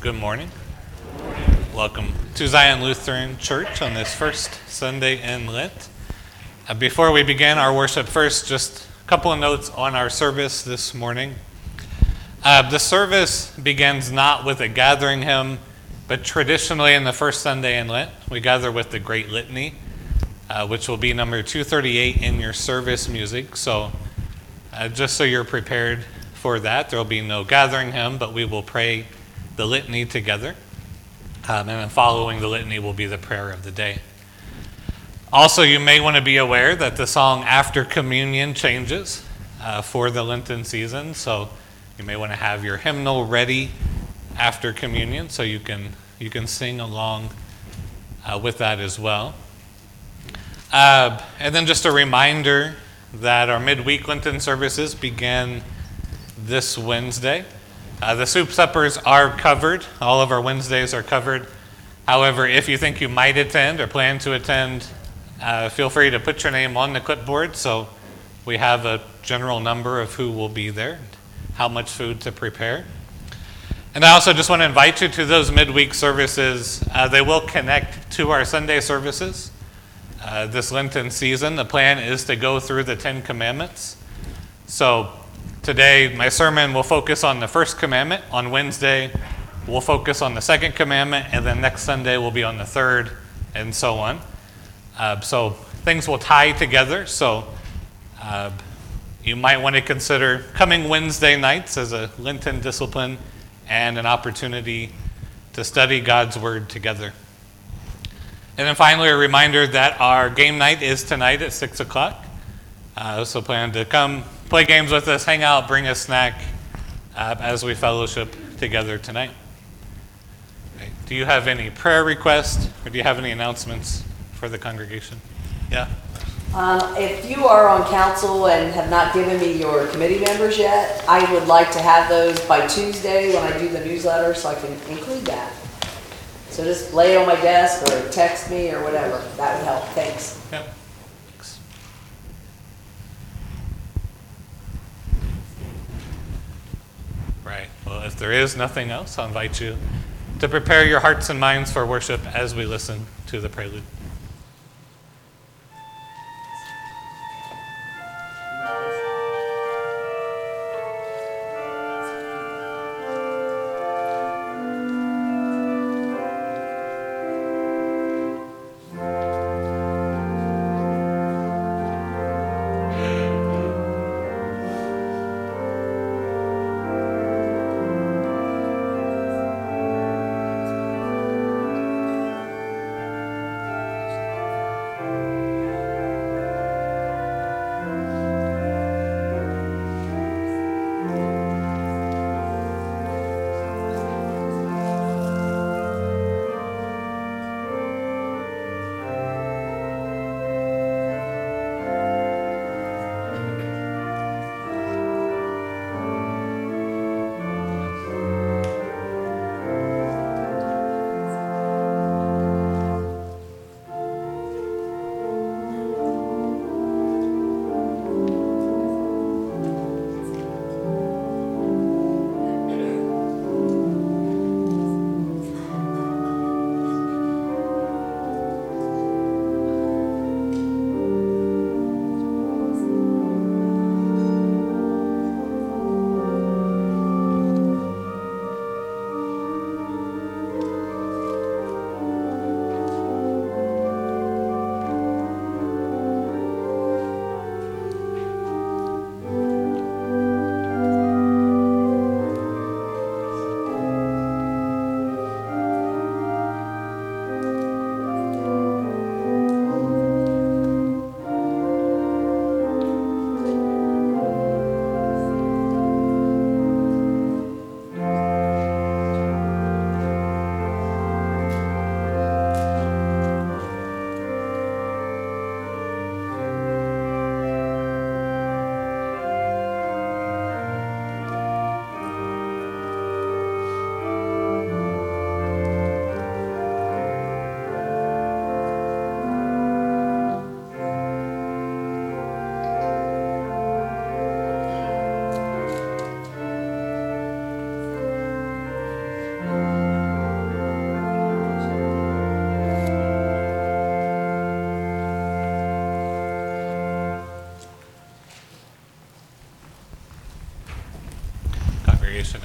Good morning. Welcome to Zion Lutheran Church on this first Sunday in Lent. Uh, before we begin our worship, first, just a couple of notes on our service this morning. Uh, the service begins not with a gathering hymn, but traditionally in the first Sunday in Lent, we gather with the Great Litany, uh, which will be number 238 in your service music. So, uh, just so you're prepared for that, there will be no gathering hymn, but we will pray the litany together. Um, and then following the litany will be the prayer of the day. Also, you may want to be aware that the song After Communion changes uh, for the Lenten season. So you may want to have your hymnal ready after communion so you can, you can sing along uh, with that as well. Uh, and then just a reminder that our midweek Lenten services begin this Wednesday. Uh, the soup suppers are covered. All of our Wednesdays are covered. However, if you think you might attend or plan to attend, uh, feel free to put your name on the clipboard so we have a general number of who will be there, and how much food to prepare. And I also just want to invite you to those midweek services. Uh, they will connect to our Sunday services. Uh, this Lenten season, the plan is to go through the Ten Commandments. So Today, my sermon will focus on the first commandment. On Wednesday, we'll focus on the second commandment, and then next Sunday we'll be on the third, and so on. Uh, so things will tie together. So uh, you might want to consider coming Wednesday nights as a Lenten discipline and an opportunity to study God's Word together. And then finally, a reminder that our game night is tonight at 6 o'clock. Uh, so plan to come play games with us, hang out, bring a snack uh, as we fellowship together tonight. Okay. Do you have any prayer requests or do you have any announcements for the congregation? Yeah. Um, if you are on council and have not given me your committee members yet, I would like to have those by Tuesday when I do the newsletter so I can include that. So just lay it on my desk or text me or whatever. That would help. Thanks. Yep. Right. Well, if there is nothing else, I'll invite you to prepare your hearts and minds for worship as we listen to the prelude.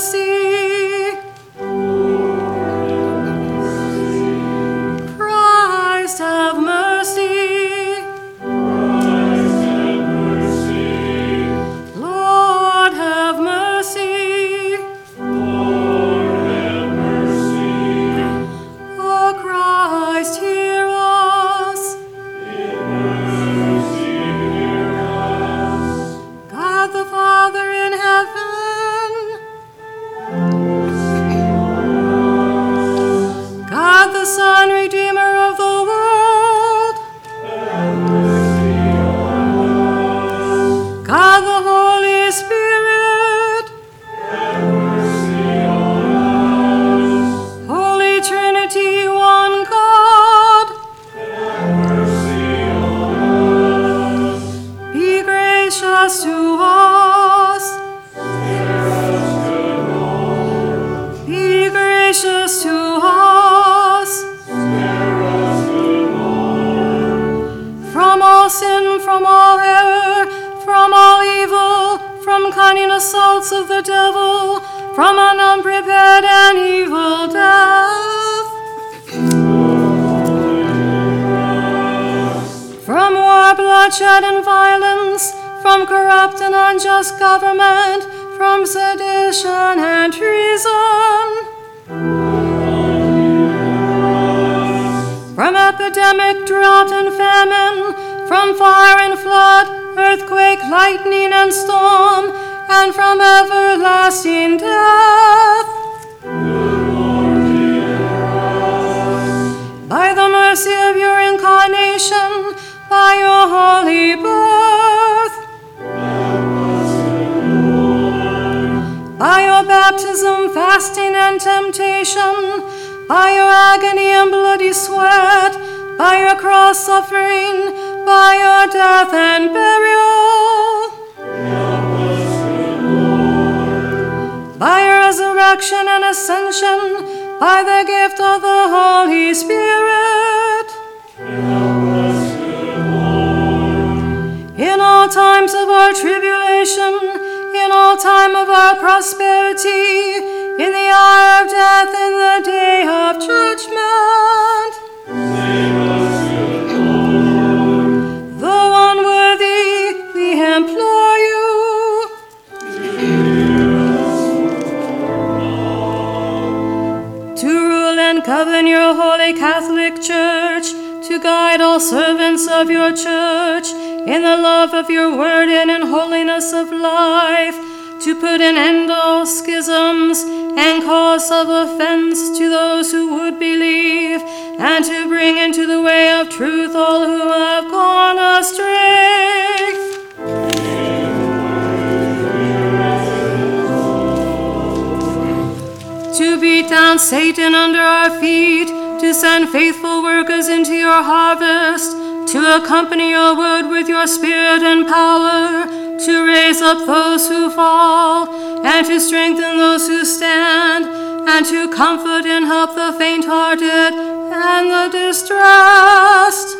have incarnation, by your holy birth, by your baptism, fasting, and temptation, by your agony and bloody sweat, by your cross suffering, by your death and burial. by your resurrection and ascension, by the gift of the Holy Spirit. In all times of our tribulation, in all time of our prosperity, in the hour of death, in the day of judgment. Though unworthy, we implore you. to rule and govern your holy Catholic Church, to guide all servants of your church in the love of your word and in holiness of life, to put an end to all schisms and cause of offense to those who would believe, and to bring into the way of truth all who have gone astray. to beat down Satan under our feet, to send faithful workers into your harvest, to accompany your word with your spirit and power, to raise up those who fall, and to strengthen those who stand, and to comfort and help the faint hearted and the distressed.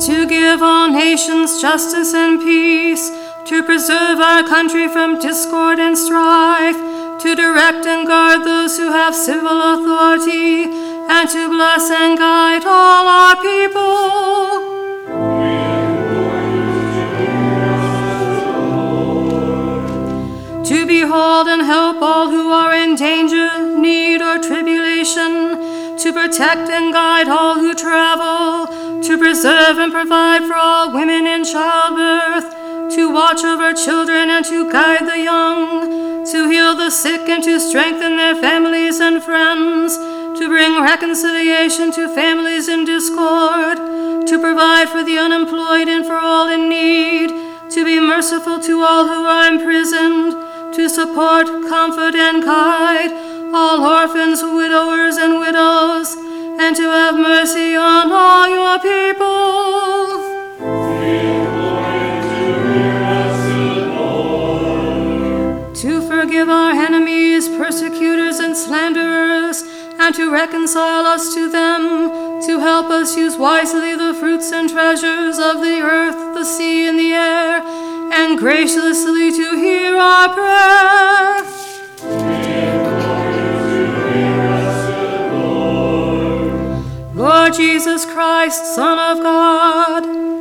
to give all nations justice and peace, to preserve our country from discord and strife, to direct and guard those who have civil authority, and to bless and guide all our people. To behold and help all who are in danger, need, or tribulation, to protect and guide all who travel, to preserve and provide for all women in childbirth, to watch over children and to guide the young, to heal the sick and to strengthen their families and friends, to bring reconciliation to families in discord, to provide for the unemployed and for all in need, to be merciful to all who are imprisoned, to support, comfort, and guide all orphans, widowers, and widows, and to have mercy on all your people. Forgive our enemies, persecutors, and slanderers, and to reconcile us to them, to help us use wisely the fruits and treasures of the earth, the sea, and the air, and graciously to hear our prayer. Lord Jesus Christ, Son of God.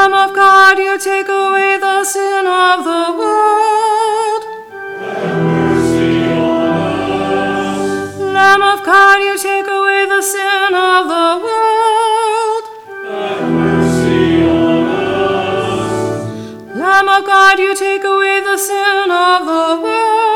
Lamb of God, you take away the sin of the world. Lamb of God, you take away the sin of the world. Have mercy on us. Lamb of God, you take away the sin of the world.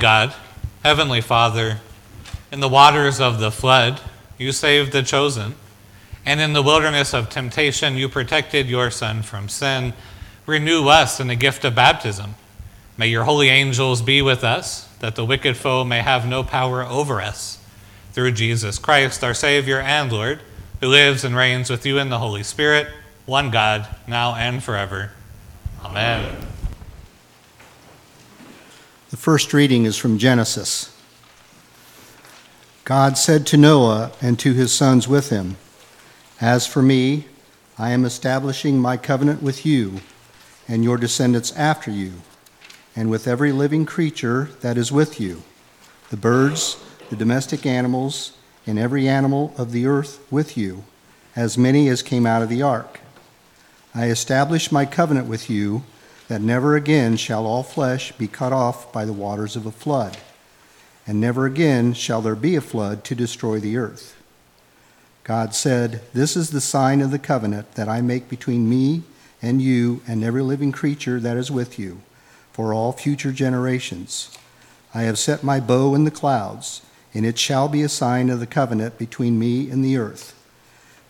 God, Heavenly Father, in the waters of the flood, you saved the chosen, and in the wilderness of temptation, you protected your Son from sin. Renew us in the gift of baptism. May your holy angels be with us, that the wicked foe may have no power over us. Through Jesus Christ, our Savior and Lord, who lives and reigns with you in the Holy Spirit, one God, now and forever. Amen. The first reading is from Genesis. God said to Noah and to his sons with him, As for me, I am establishing my covenant with you and your descendants after you, and with every living creature that is with you the birds, the domestic animals, and every animal of the earth with you, as many as came out of the ark. I establish my covenant with you that never again shall all flesh be cut off by the waters of a flood, and never again shall there be a flood to destroy the earth. God said, This is the sign of the covenant that I make between me and you and every living creature that is with you, for all future generations. I have set my bow in the clouds, and it shall be a sign of the covenant between me and the earth.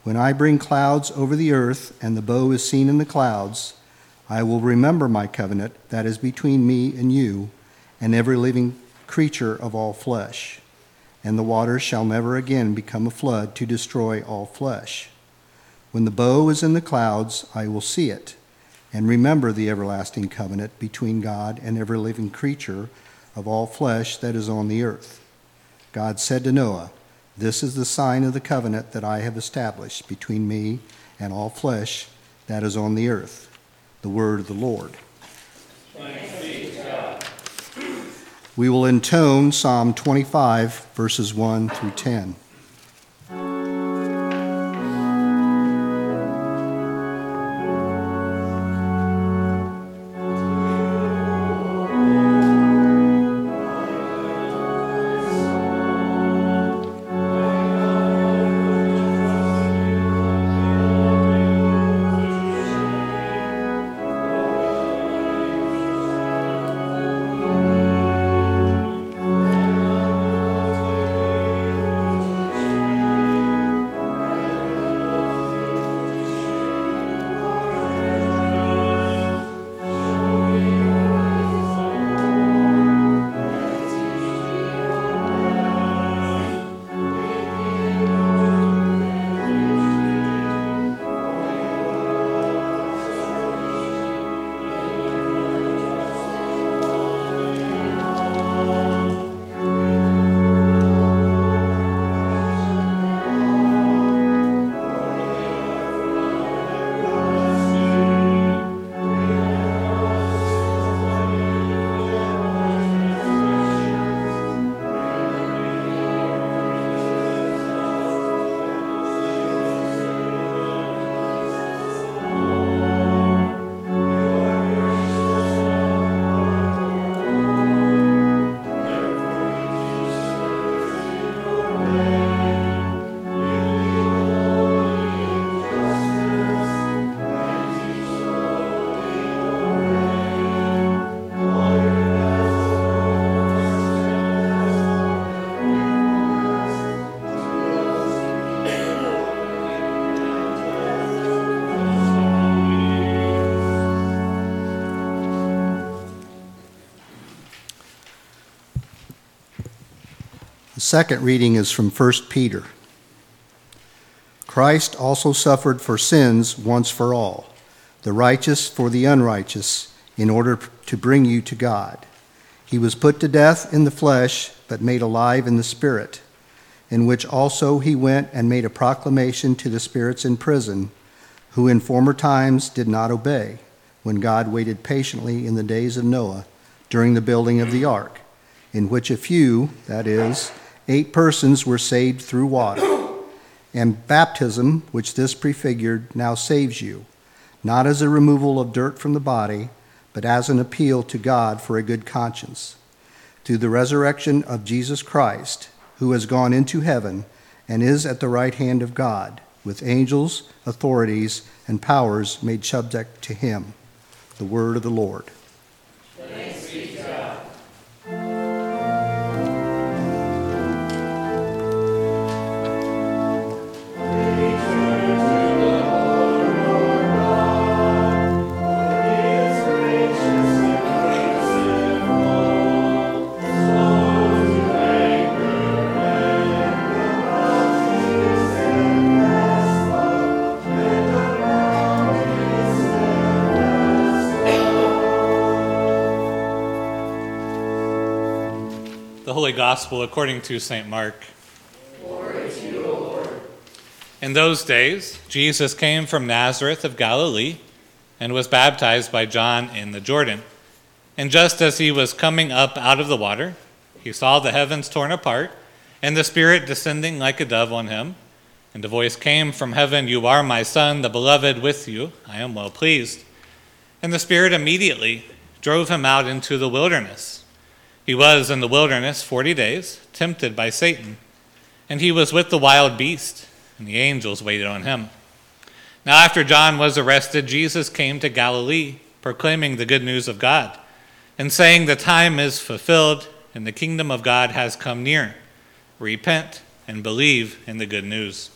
When I bring clouds over the earth, and the bow is seen in the clouds, I will remember my covenant that is between me and you and every living creature of all flesh. And the waters shall never again become a flood to destroy all flesh. When the bow is in the clouds, I will see it, and remember the everlasting covenant between God and every living creature of all flesh that is on the earth. God said to Noah, This is the sign of the covenant that I have established between me and all flesh that is on the earth the word of the Lord. We will intone Psalm 25, verses 1 through 10. Second reading is from 1 Peter. Christ also suffered for sins once for all, the righteous for the unrighteous, in order to bring you to God. He was put to death in the flesh, but made alive in the Spirit, in which also he went and made a proclamation to the spirits in prison, who in former times did not obey, when God waited patiently in the days of Noah during the building of the ark, in which a few, that is, eight persons, were saved through water. And baptism, which this prefigured, now saves you, not as a removal of dirt from the body, but as an appeal to God for a good conscience. Through the resurrection of Jesus Christ, who has gone into heaven and is at the right hand of God, with angels, authorities, and powers made subject to him. The word of the Lord. Holy Gospel according to St. Mark. In those days, Jesus came from Nazareth of Galilee and was baptized by John in the Jordan. And just as he was coming up out of the water, he saw the heavens torn apart and the Spirit descending like a dove on him. And a voice came from heaven You are my Son, the beloved, with you I am well pleased. And the Spirit immediately drove him out into the wilderness. He was in the wilderness forty days, tempted by Satan. And he was with the wild beast, and the angels waited on him. Now, after John was arrested, Jesus came to Galilee, proclaiming the good news of God, and saying, The time is fulfilled, and the kingdom of God has come near. Repent and believe in the good news.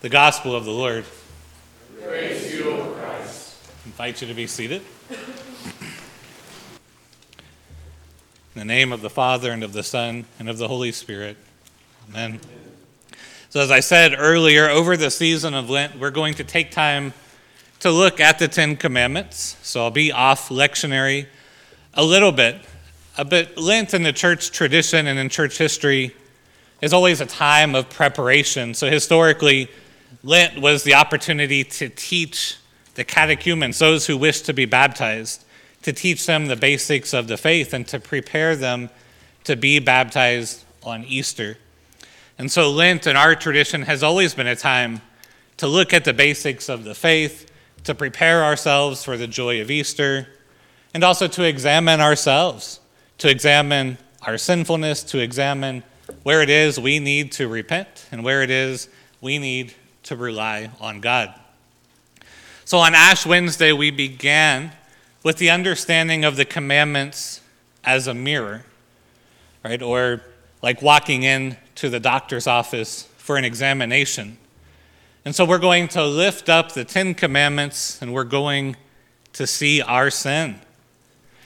The gospel of the Lord. Praise you, O Christ. I invite you to be seated. In the name of the Father, and of the Son, and of the Holy Spirit. Amen. So, as I said earlier, over the season of Lent, we're going to take time to look at the Ten Commandments. So, I'll be off lectionary a little bit. Uh, a bit Lent in the church tradition and in church history is always a time of preparation. So, historically, Lent was the opportunity to teach the catechumens, those who wish to be baptized, to teach them the basics of the faith and to prepare them to be baptized on Easter. And so, Lent in our tradition has always been a time to look at the basics of the faith, to prepare ourselves for the joy of Easter, and also to examine ourselves, to examine our sinfulness, to examine where it is we need to repent and where it is we need to rely on God. So, on Ash Wednesday, we began with the understanding of the commandments as a mirror, right? Or like walking in to the doctor's office for an examination. And so we're going to lift up the Ten Commandments and we're going to see our sin.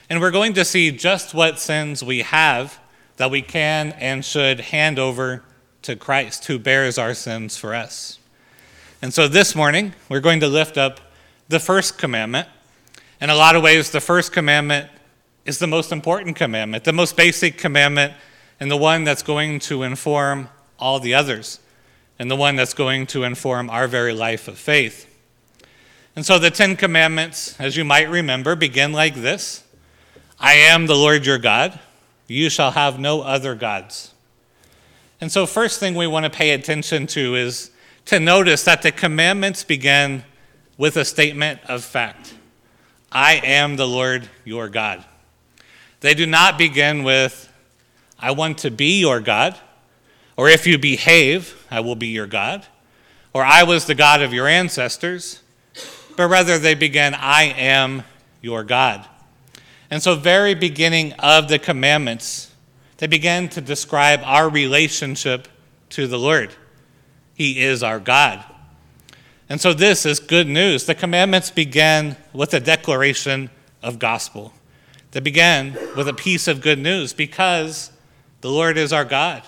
And we're going to see just what sins we have that we can and should hand over to Christ, who bears our sins for us. And so this morning, we're going to lift up the first commandment. In a lot of ways, the first commandment is the most important commandment, the most basic commandment, and the one that's going to inform all the others, and the one that's going to inform our very life of faith. And so the Ten Commandments, as you might remember, begin like this I am the Lord your God. You shall have no other gods. And so, first thing we want to pay attention to is to notice that the commandments begin with a statement of fact I am the Lord your God. They do not begin with, I want to be your God, or if you behave, I will be your God, or I was the God of your ancestors, but rather they begin, I am your God. And so, very beginning of the commandments, they begin to describe our relationship to the Lord. He is our God. And so, this is good news. The commandments begin with a declaration of gospel. They begin with a piece of good news because the Lord is our God.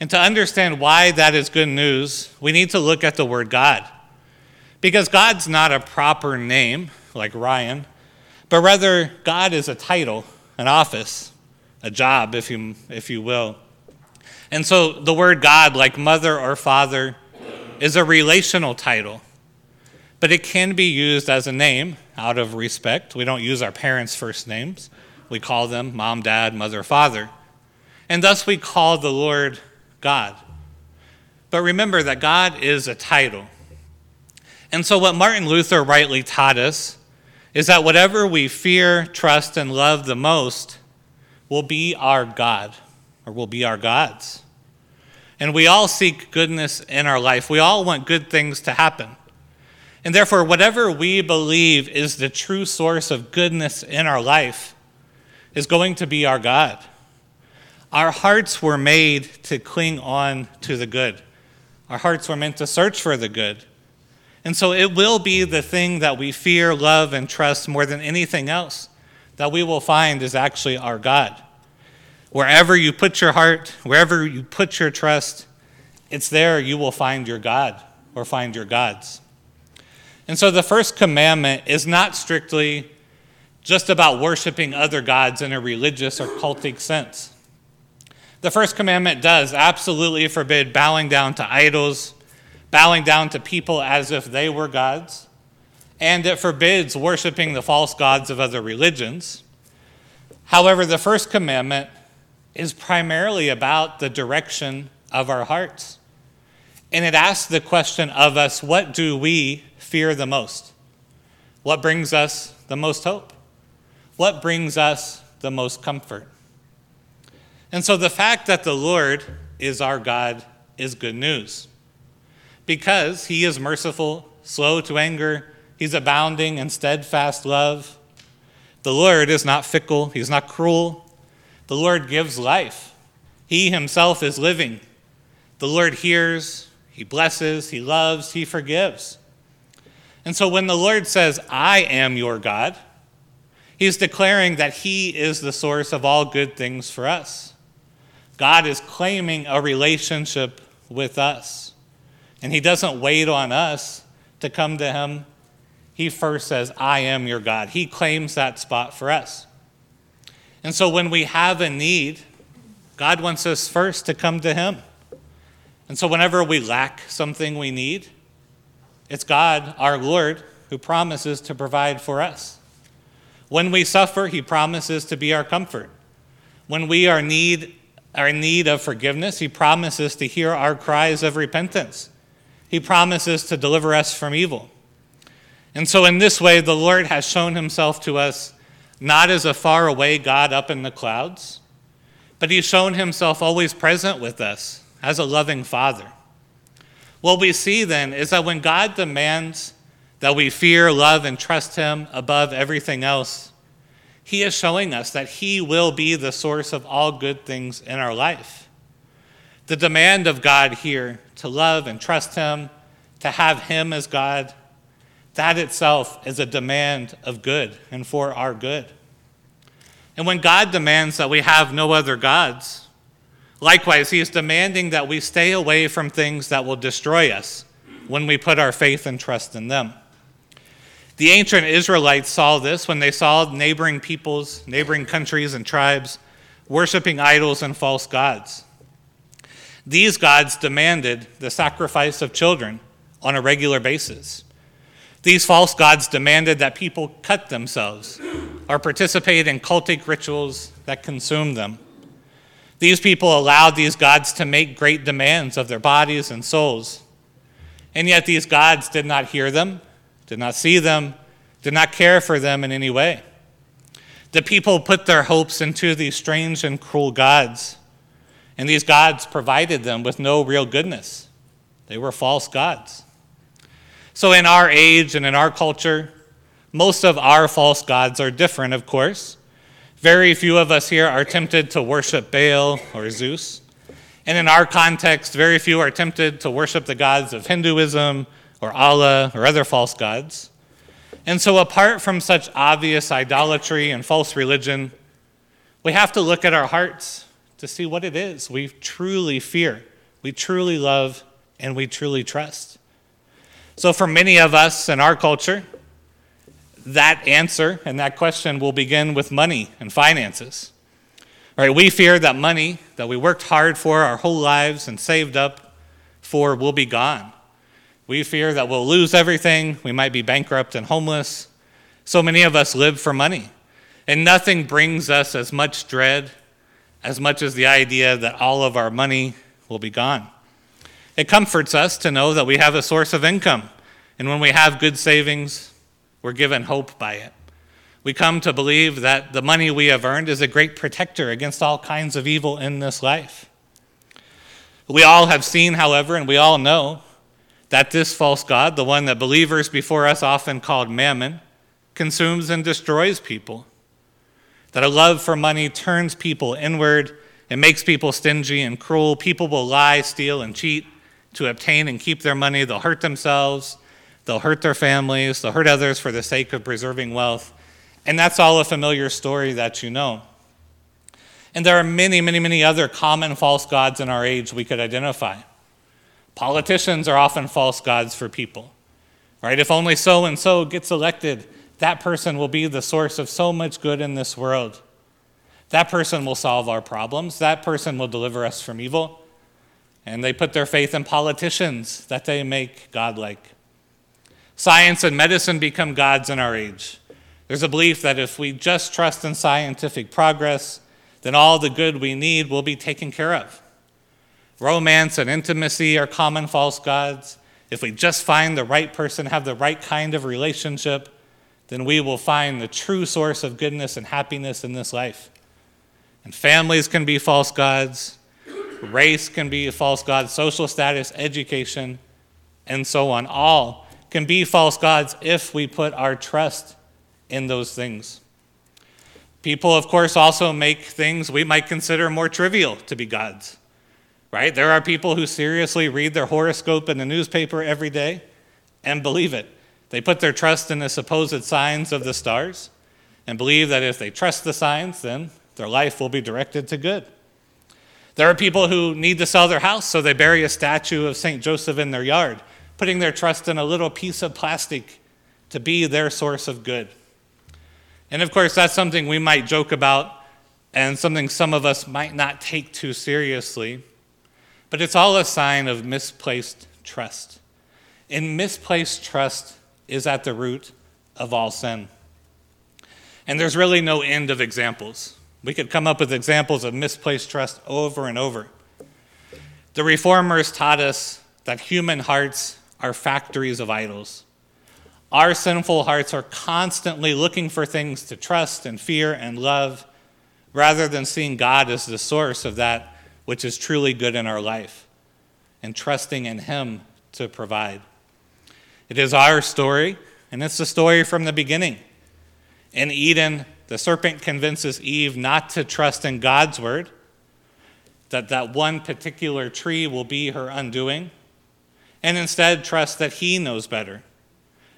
And to understand why that is good news, we need to look at the word God. Because God's not a proper name, like Ryan, but rather, God is a title, an office, a job, if you, if you will. And so the word God, like mother or father, is a relational title, but it can be used as a name out of respect. We don't use our parents' first names, we call them mom, dad, mother, father. And thus we call the Lord God. But remember that God is a title. And so, what Martin Luther rightly taught us is that whatever we fear, trust, and love the most will be our God, or will be our gods. And we all seek goodness in our life. We all want good things to happen. And therefore, whatever we believe is the true source of goodness in our life is going to be our God. Our hearts were made to cling on to the good. Our hearts were meant to search for the good. And so it will be the thing that we fear, love, and trust more than anything else that we will find is actually our God. Wherever you put your heart, wherever you put your trust, it's there you will find your God or find your gods. And so the first commandment is not strictly just about worshiping other gods in a religious or cultic sense. The first commandment does absolutely forbid bowing down to idols, bowing down to people as if they were gods, and it forbids worshiping the false gods of other religions. However, the first commandment is primarily about the direction of our hearts. And it asks the question of us what do we fear the most? What brings us the most hope? What brings us the most comfort? And so the fact that the Lord is our God is good news because he is merciful, slow to anger, he's abounding in steadfast love. The Lord is not fickle, he's not cruel. The Lord gives life, he himself is living. The Lord hears, he blesses, he loves, he forgives. And so when the Lord says, I am your God, he's declaring that he is the source of all good things for us. God is claiming a relationship with us. And He doesn't wait on us to come to Him. He first says, I am your God. He claims that spot for us. And so when we have a need, God wants us first to come to Him. And so whenever we lack something we need, it's God, our Lord, who promises to provide for us. When we suffer, He promises to be our comfort. When we are need, in need of forgiveness, He promises to hear our cries of repentance. He promises to deliver us from evil. And so, in this way, the Lord has shown Himself to us not as a faraway God up in the clouds, but He's shown Himself always present with us as a loving Father. What we see then is that when God demands that we fear, love, and trust Him above everything else, he is showing us that He will be the source of all good things in our life. The demand of God here to love and trust Him, to have Him as God, that itself is a demand of good and for our good. And when God demands that we have no other gods, likewise, He is demanding that we stay away from things that will destroy us when we put our faith and trust in them. The ancient Israelites saw this when they saw neighboring peoples, neighboring countries, and tribes worshiping idols and false gods. These gods demanded the sacrifice of children on a regular basis. These false gods demanded that people cut themselves or participate in cultic rituals that consumed them. These people allowed these gods to make great demands of their bodies and souls. And yet these gods did not hear them did not see them, did not care for them in any way. The people put their hopes into these strange and cruel gods, and these gods provided them with no real goodness. They were false gods. So, in our age and in our culture, most of our false gods are different, of course. Very few of us here are tempted to worship Baal or Zeus. And in our context, very few are tempted to worship the gods of Hinduism or Allah or other false gods. And so, apart from such obvious idolatry and false religion, we have to look at our hearts to see what it is we truly fear, we truly love, and we truly trust. So, for many of us in our culture, that answer and that question will begin with money and finances. Right, we fear that money that we worked hard for our whole lives and saved up for will be gone. We fear that we'll lose everything, we might be bankrupt and homeless. So many of us live for money. And nothing brings us as much dread as much as the idea that all of our money will be gone. It comforts us to know that we have a source of income. And when we have good savings, we're given hope by it. We come to believe that the money we have earned is a great protector against all kinds of evil in this life. We all have seen, however, and we all know that this false God, the one that believers before us often called mammon, consumes and destroys people. That a love for money turns people inward and makes people stingy and cruel. People will lie, steal, and cheat to obtain and keep their money. They'll hurt themselves, they'll hurt their families, they'll hurt others for the sake of preserving wealth. And that's all a familiar story that you know. And there are many, many, many other common false gods in our age we could identify. Politicians are often false gods for people. Right? If only so and so gets elected, that person will be the source of so much good in this world. That person will solve our problems. That person will deliver us from evil. And they put their faith in politicians that they make godlike. Science and medicine become gods in our age. There's a belief that if we just trust in scientific progress, then all the good we need will be taken care of. Romance and intimacy are common false gods. If we just find the right person, have the right kind of relationship, then we will find the true source of goodness and happiness in this life. And families can be false gods, race can be a false god, social status, education, and so on. All can be false gods if we put our trust in those things. People, of course, also make things we might consider more trivial to be gods right? There are people who seriously read their horoscope in the newspaper every day and believe it. They put their trust in the supposed signs of the stars and believe that if they trust the signs, then their life will be directed to good. There are people who need to sell their house, so they bury a statue of St. Joseph in their yard, putting their trust in a little piece of plastic to be their source of good. And of course, that's something we might joke about and something some of us might not take too seriously. But it's all a sign of misplaced trust. And misplaced trust is at the root of all sin. And there's really no end of examples. We could come up with examples of misplaced trust over and over. The reformers taught us that human hearts are factories of idols. Our sinful hearts are constantly looking for things to trust and fear and love rather than seeing God as the source of that which is truly good in our life, and trusting in Him to provide. It is our story, and it's the story from the beginning. In Eden, the serpent convinces Eve not to trust in God's word, that that one particular tree will be her undoing, and instead trust that he knows better.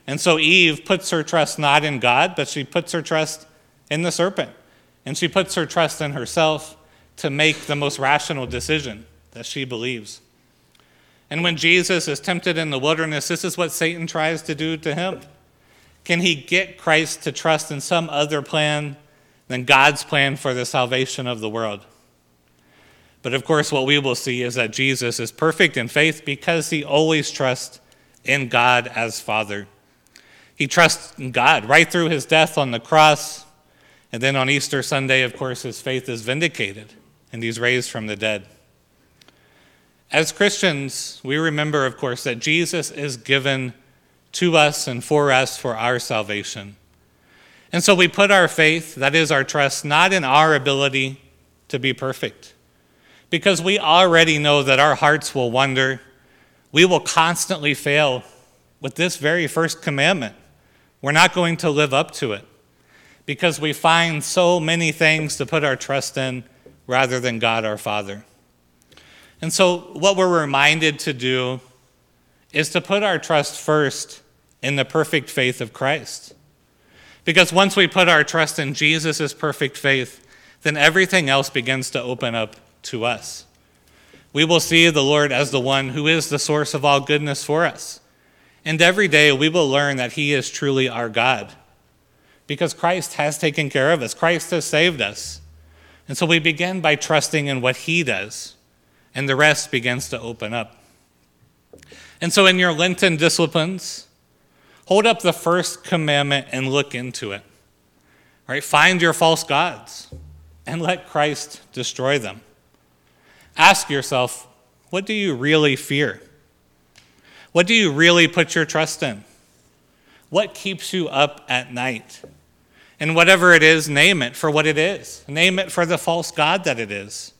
And so Eve puts her trust not in God, but she puts her trust in the serpent. And she puts her trust in herself to make the most rational decision that she believes. And when Jesus is tempted in the wilderness, this is what Satan tries to do to him. Can he get Christ to trust in some other plan than God's plan for the salvation of the world? But of course, what we will see is that Jesus is perfect in faith because he always trusts in God as Father. He trusts in God right through his death on the cross. And then on Easter Sunday, of course, his faith is vindicated and he's raised from the dead. As Christians, we remember, of course, that Jesus is given to us and for us for our salvation. And so we put our faith, that is our trust, not in our ability to be perfect, because we already know that our hearts will wander. We will constantly fail with this very first commandment. We're not going to live up to it because we find so many things to put our trust in rather than God our Father. And so, what we're reminded to do is to put our trust first in the perfect faith of Christ. Because once we put our trust in Jesus' perfect faith, then everything else begins to open up to us. We will see the Lord as the one who is the source of all goodness for us. And every day we will learn that He is truly our God because Christ has taken care of us, Christ has saved us. And so we begin by trusting in what He does, and the rest begins to open up. And so in your Lenten disciplines, hold up the first commandment and look into it. All right, find your false gods and let Christ destroy them. Ask yourself, what do you really fear? What do you really put your trust in? What keeps you up at night? And whatever it is, name it for what it is. Name it for the false God that it is.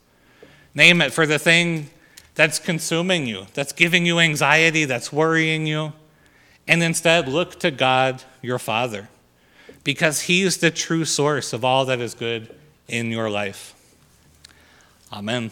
Name it for the thing that's consuming you, that's giving you anxiety, that's worrying you. And instead, look to God, your Father, because He's the true source of all that is good in your life. Amen.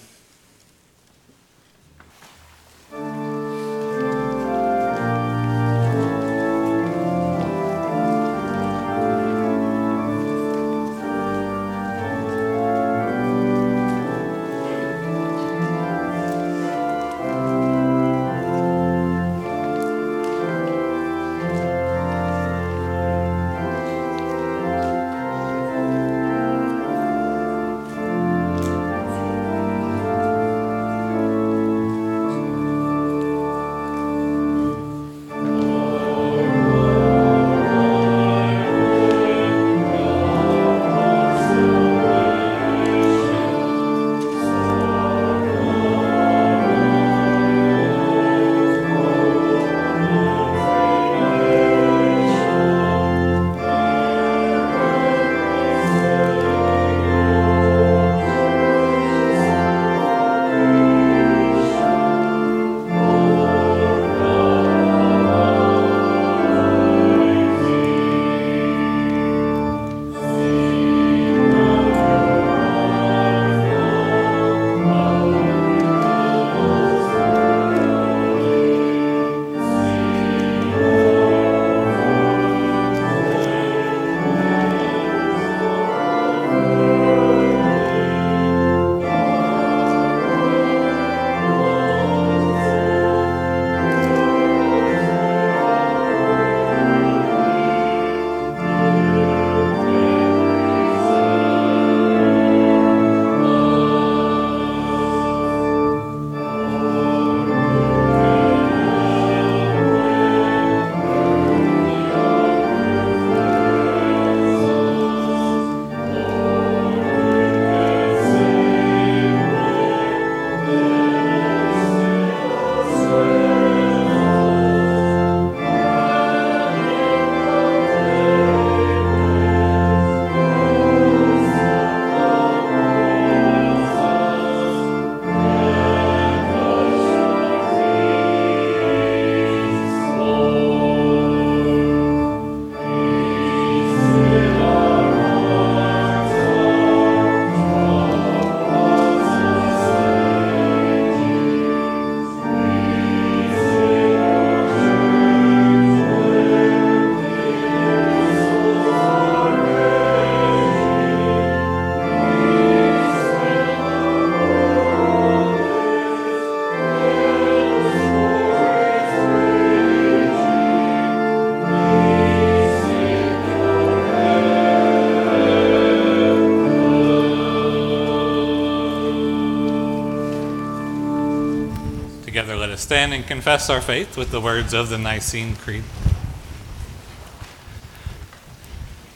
Stand and confess our faith with the words of the Nicene Creed.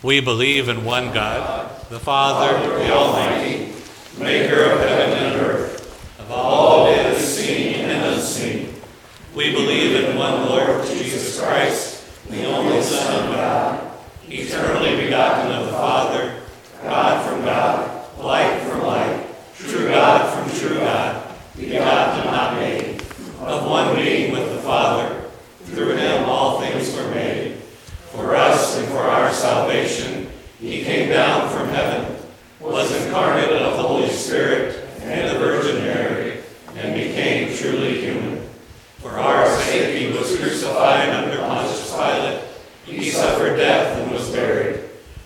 We believe in one God, the Father, the Almighty, maker of heaven and earth, of all that is seen and unseen. We believe in one Lord Jesus Christ, the only Son of God, eternally begotten of the Father, God from God, light from light, true God from true God, begotten and not made, of one being with the Father. Through him all things were made. For us and for our salvation, he came down from heaven, was incarnate of the Holy Spirit and the Virgin Mary, and became truly human. For our sake he was crucified under Pontius Pilate. He suffered death and was buried.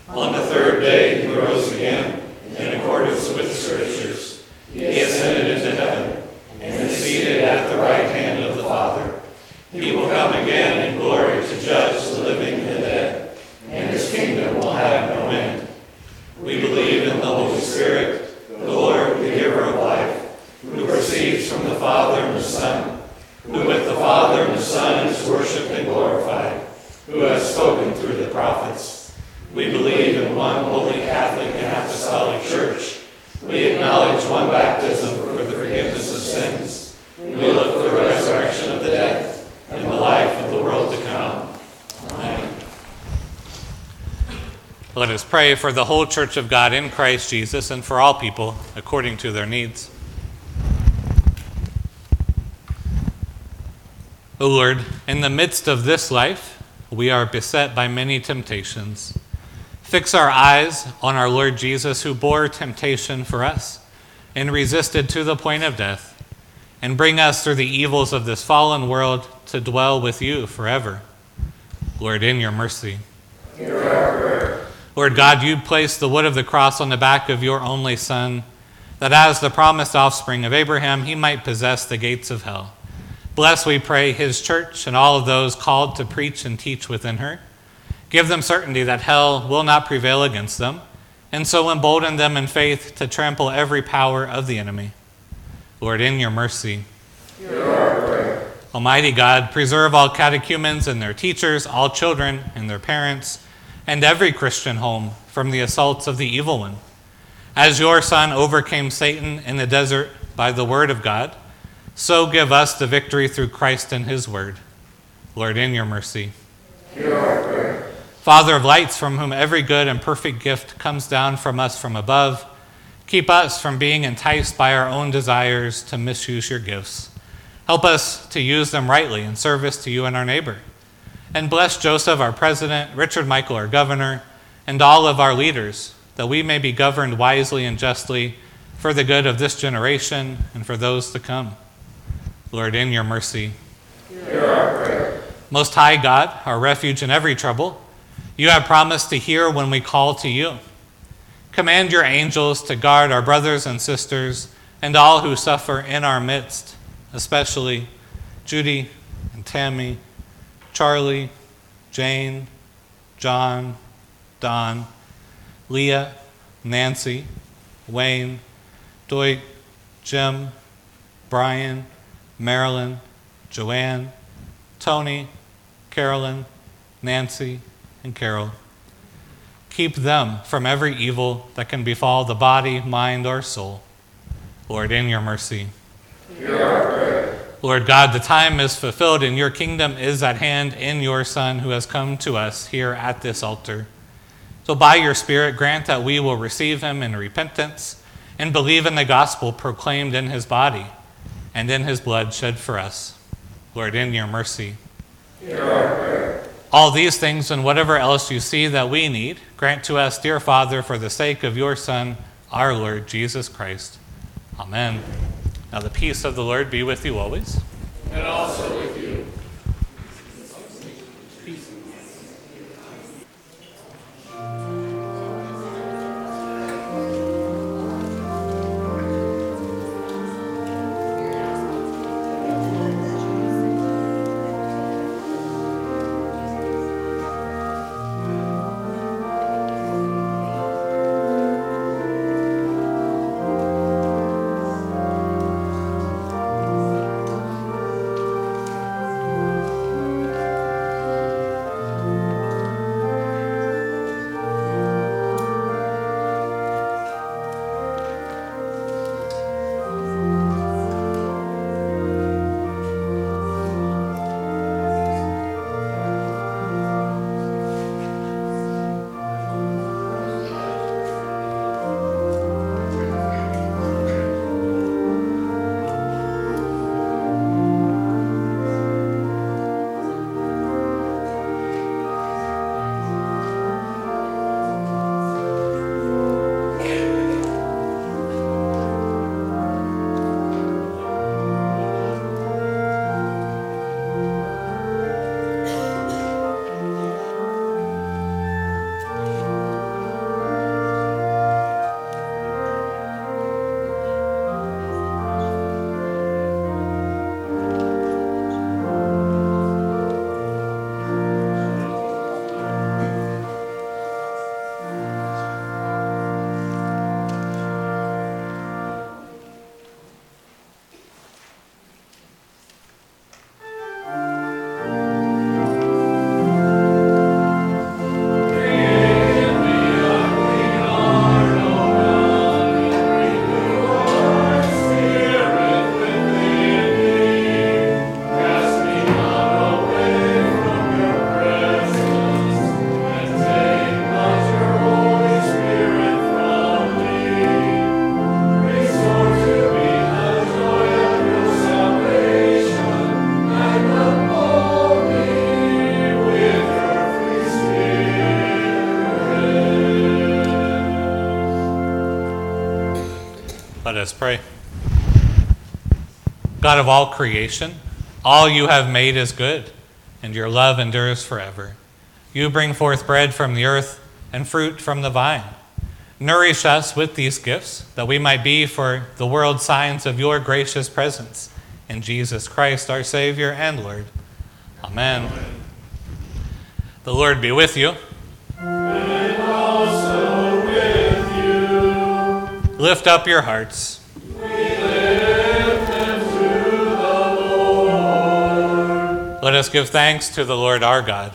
On the third day he rose again, in accordance with the Scriptures. He ascended He will come again in glory to judge the living and the dead, and his kingdom will have no end. We believe in the Holy Spirit, the Lord, the giver of life, who proceeds from the Father and the Son, who with the Father and the Son is worshipped and glorified, who has spoken through the prophets. We believe in one holy Catholic and Apostolic Church. We acknowledge one baptism for the forgiveness of sins. We look for the resurrection of the dead and the life of the world to come. Amen. Let us pray for the whole church of God in Christ Jesus and for all people according to their needs. O Lord, in the midst of this life, we are beset by many temptations. Fix our eyes on our Lord Jesus, who bore temptation for us and resisted to the point of death, and bring us through the evils of this fallen world to dwell with you forever. Lord, in your mercy. Lord God, you placed the wood of the cross on the back of your only Son, that as the promised offspring of Abraham, he might possess the gates of hell. Bless, we pray, his church and all of those called to preach and teach within her. Give them certainty that hell will not prevail against them, and so embolden them in faith to trample every power of the enemy. Lord, in your mercy. Almighty God, preserve all catechumens and their teachers, all children and their parents, and every Christian home from the assaults of the evil one. As your Son overcame Satan in the desert by the word of God, so give us the victory through Christ and his word. Lord, in your mercy. Father of lights, from whom every good and perfect gift comes down from us from above, keep us from being enticed by our own desires to misuse your gifts. Help us to use them rightly in service to you and our neighbor. And bless Joseph, our president, Richard Michael, our governor, and all of our leaders, that we may be governed wisely and justly for the good of this generation and for those to come. Lord, in your mercy. Most High God, our refuge in every trouble, you have promised to hear when we call to you. Command your angels to guard our brothers and sisters and all who suffer in our midst, especially Judy and Tammy, Charlie, Jane, John, Don, Leah, Nancy, Wayne, Doig, Jim, Brian, Marilyn, Joanne, Tony, Carolyn, Nancy, and Carol. Keep them from every evil that can befall the body, mind, or soul. Lord, in your mercy. Lord God, the time is fulfilled and your kingdom is at hand in your Son who has come to us here at this altar. So by your Spirit, grant that we will receive him in repentance and believe in the gospel proclaimed in his body and in his blood shed for us. Lord, in your mercy. All these things and whatever else you see that we need, grant to us, dear Father, for the sake of your Son, our Lord Jesus Christ. Amen. Now the peace of the Lord be with you always. Us pray. God of all creation, all you have made is good, and your love endures forever. You bring forth bread from the earth and fruit from the vine. Nourish us with these gifts, that we might be for the world signs of your gracious presence. In Jesus Christ, our Savior and Lord. Amen. The Lord be with you. Lift up your hearts. Let us give thanks to the Lord our God.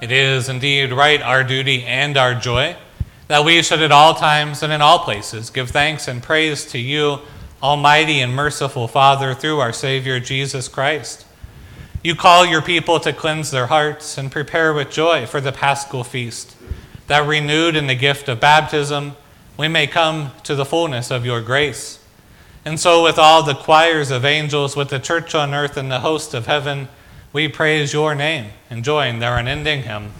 It is indeed right, our duty and our joy, that we should at all times and in all places give thanks and praise to you, Almighty and merciful Father, through our Savior Jesus Christ. You call your people to cleanse their hearts and prepare with joy for the paschal feast, that renewed in the gift of baptism, we may come to the fullness of your grace. And so, with all the choirs of angels, with the church on earth and the host of heaven, we praise your name and join their unending hymn.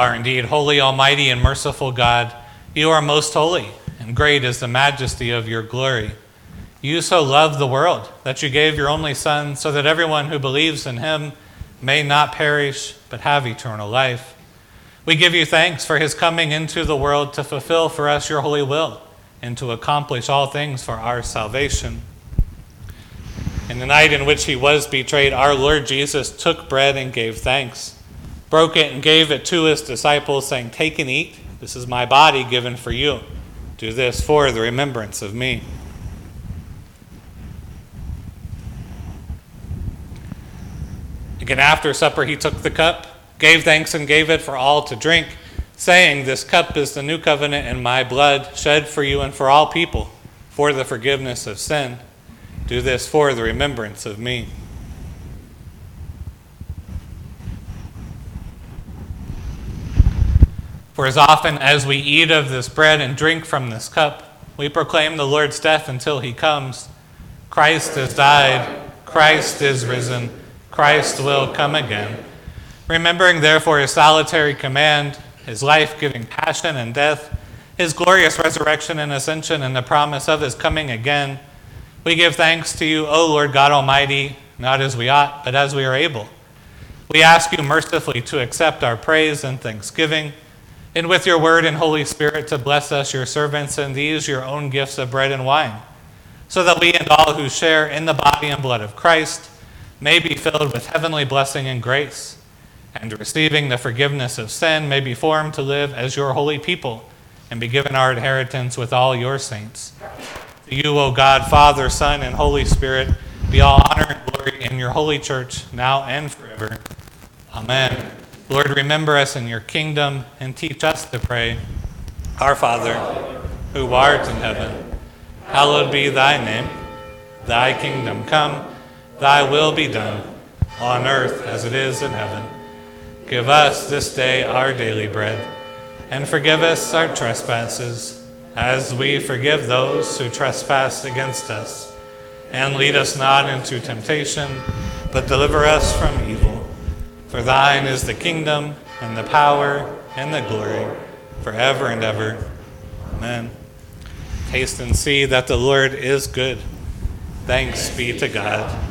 Are indeed holy, almighty, and merciful God. You are most holy, and great is the majesty of your glory. You so loved the world that you gave your only Son, so that everyone who believes in him may not perish, but have eternal life. We give you thanks for his coming into the world to fulfill for us your holy will and to accomplish all things for our salvation. In the night in which he was betrayed, our Lord Jesus took bread and gave thanks broke it and gave it to his disciples, saying, Take and eat. This is my body given for you. Do this for the remembrance of me. Again, after supper, he took the cup, gave thanks, and gave it for all to drink, saying, This cup is the new covenant in my blood, shed for you and for all people, for the forgiveness of sin. Do this for the remembrance of me. For as often as we eat of this bread and drink from this cup, we proclaim the Lord's death until he comes. Christ has died, Christ is risen, Christ will come again. Remembering therefore his salutary command, his life giving passion and death, his glorious resurrection and ascension, and the promise of his coming again, we give thanks to you, O Lord God Almighty, not as we ought, but as we are able. We ask you mercifully to accept our praise and thanksgiving and with your word and Holy Spirit to bless us, your servants, and these your own gifts of bread and wine, so that we and all who share in the body and blood of Christ may be filled with heavenly blessing and grace, and receiving the forgiveness of sin may be formed to live as your holy people and be given our inheritance with all your saints. To you, O God, Father, Son, and Holy Spirit, be all honor and glory in your holy church, now and forever. Amen. Lord, remember us in your kingdom and teach us to pray. Our Father, who art in heaven, hallowed be thy name. Thy kingdom come, thy will be done, on earth as it is in heaven. Give us this day our daily bread, and forgive us our trespasses, as we forgive those who trespass against us. And lead us not into temptation, but deliver us from evil. For thine is the kingdom, and the power, and the glory, forever and ever. Amen. Taste and see that the Lord is good. Thanks be to God.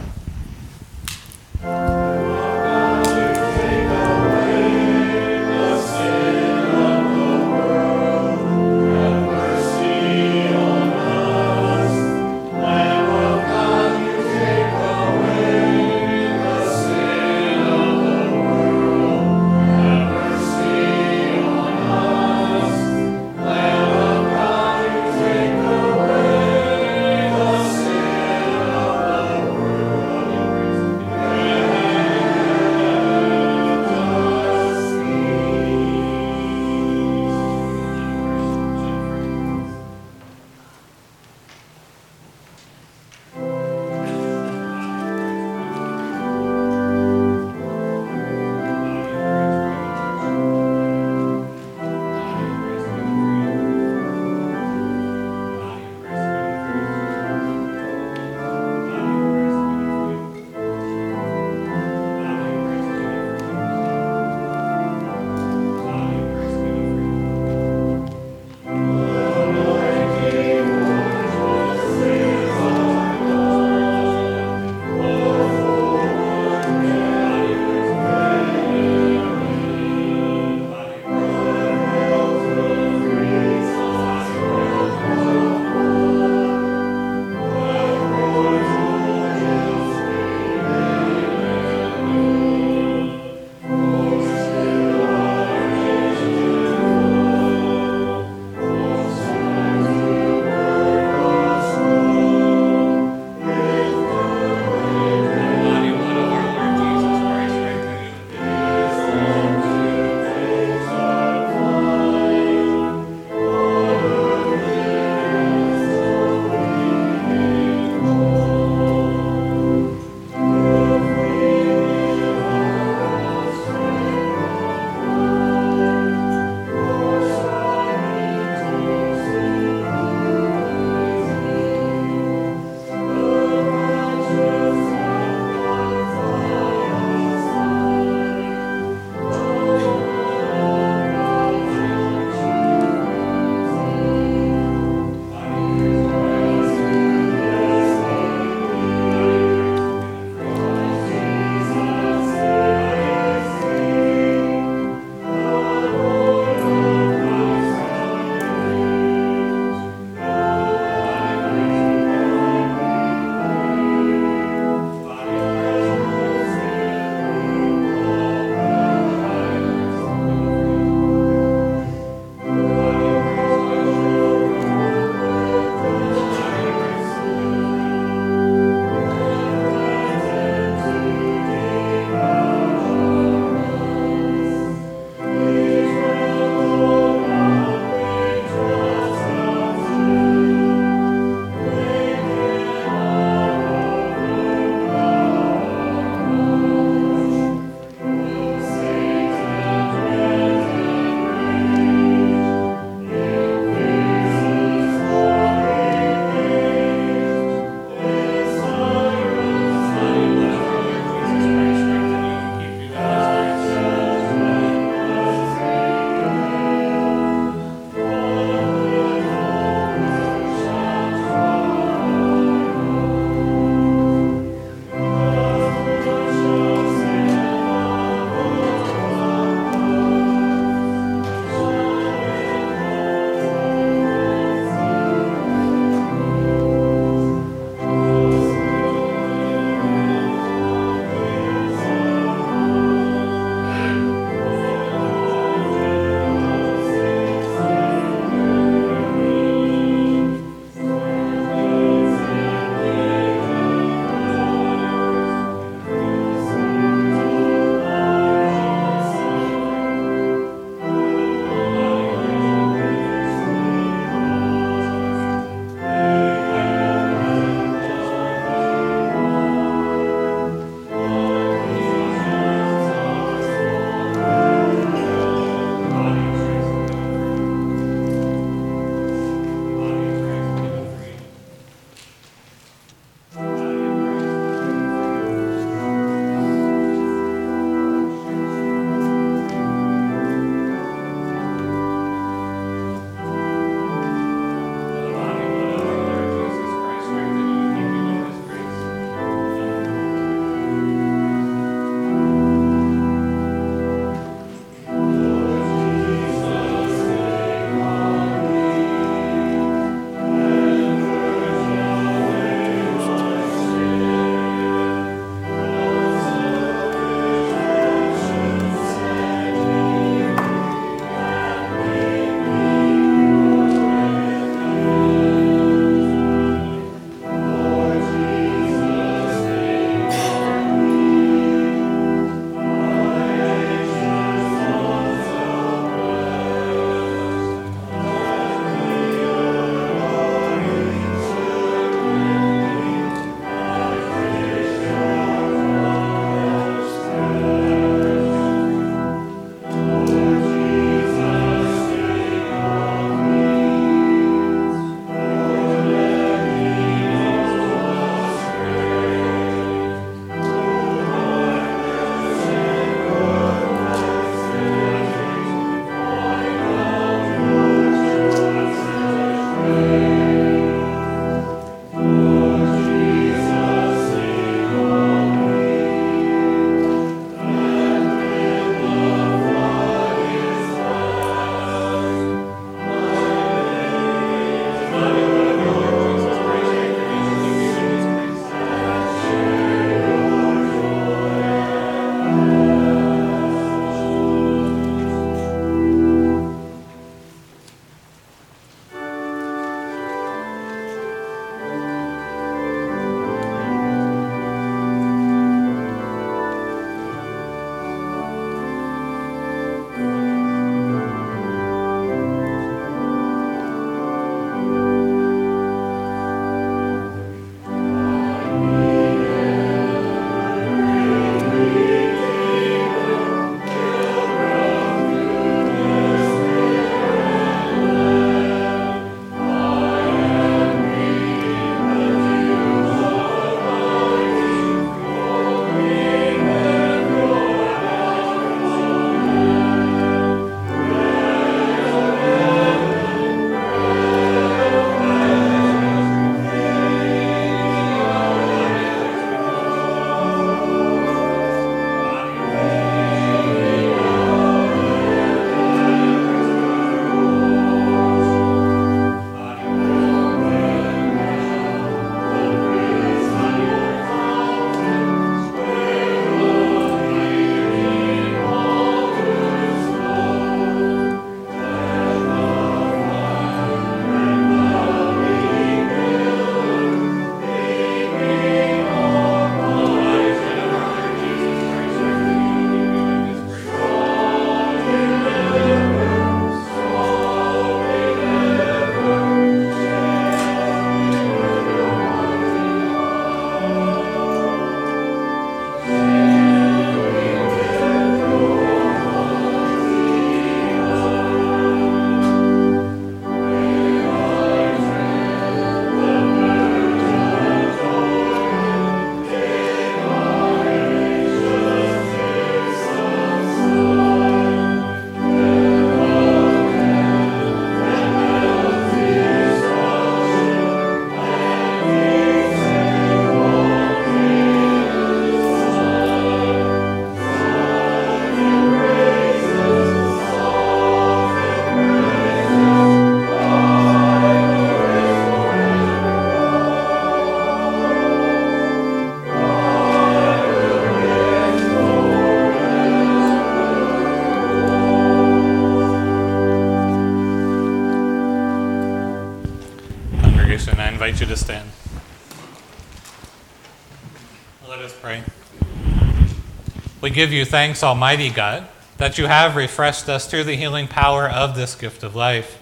We give you thanks, Almighty God, that you have refreshed us through the healing power of this gift of life.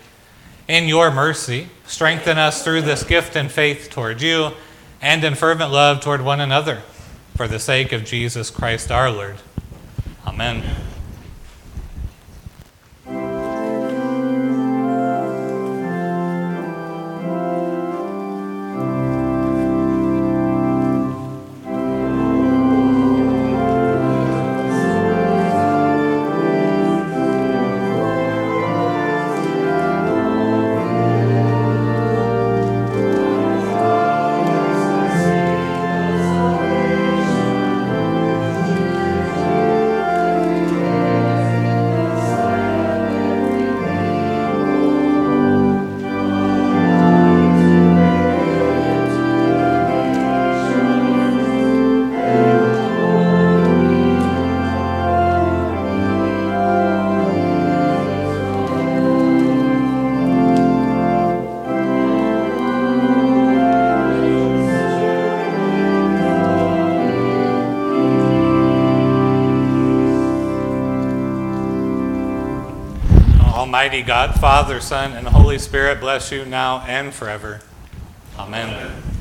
In your mercy, strengthen us through this gift in faith toward you and in fervent love toward one another, for the sake of Jesus Christ our Lord. Amen. Almighty God, Father, Son, and Holy Spirit bless you now and forever. Amen. Go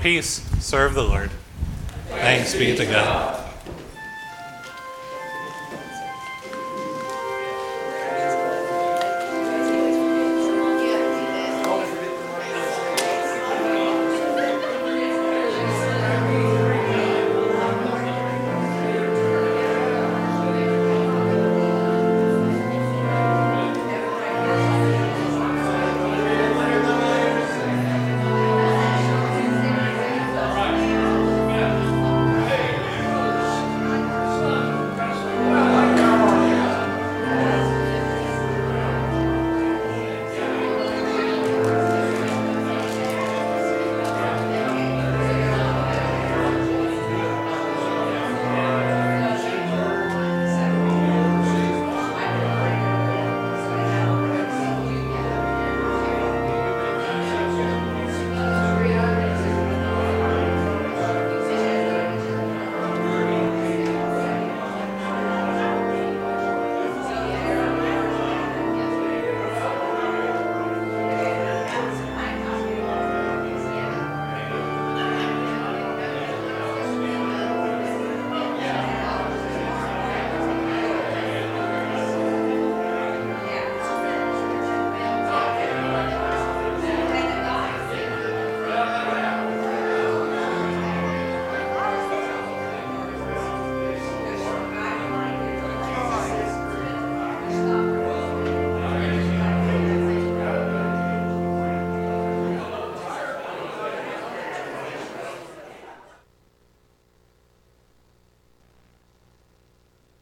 peace. Serve the Lord. Thanks be to God.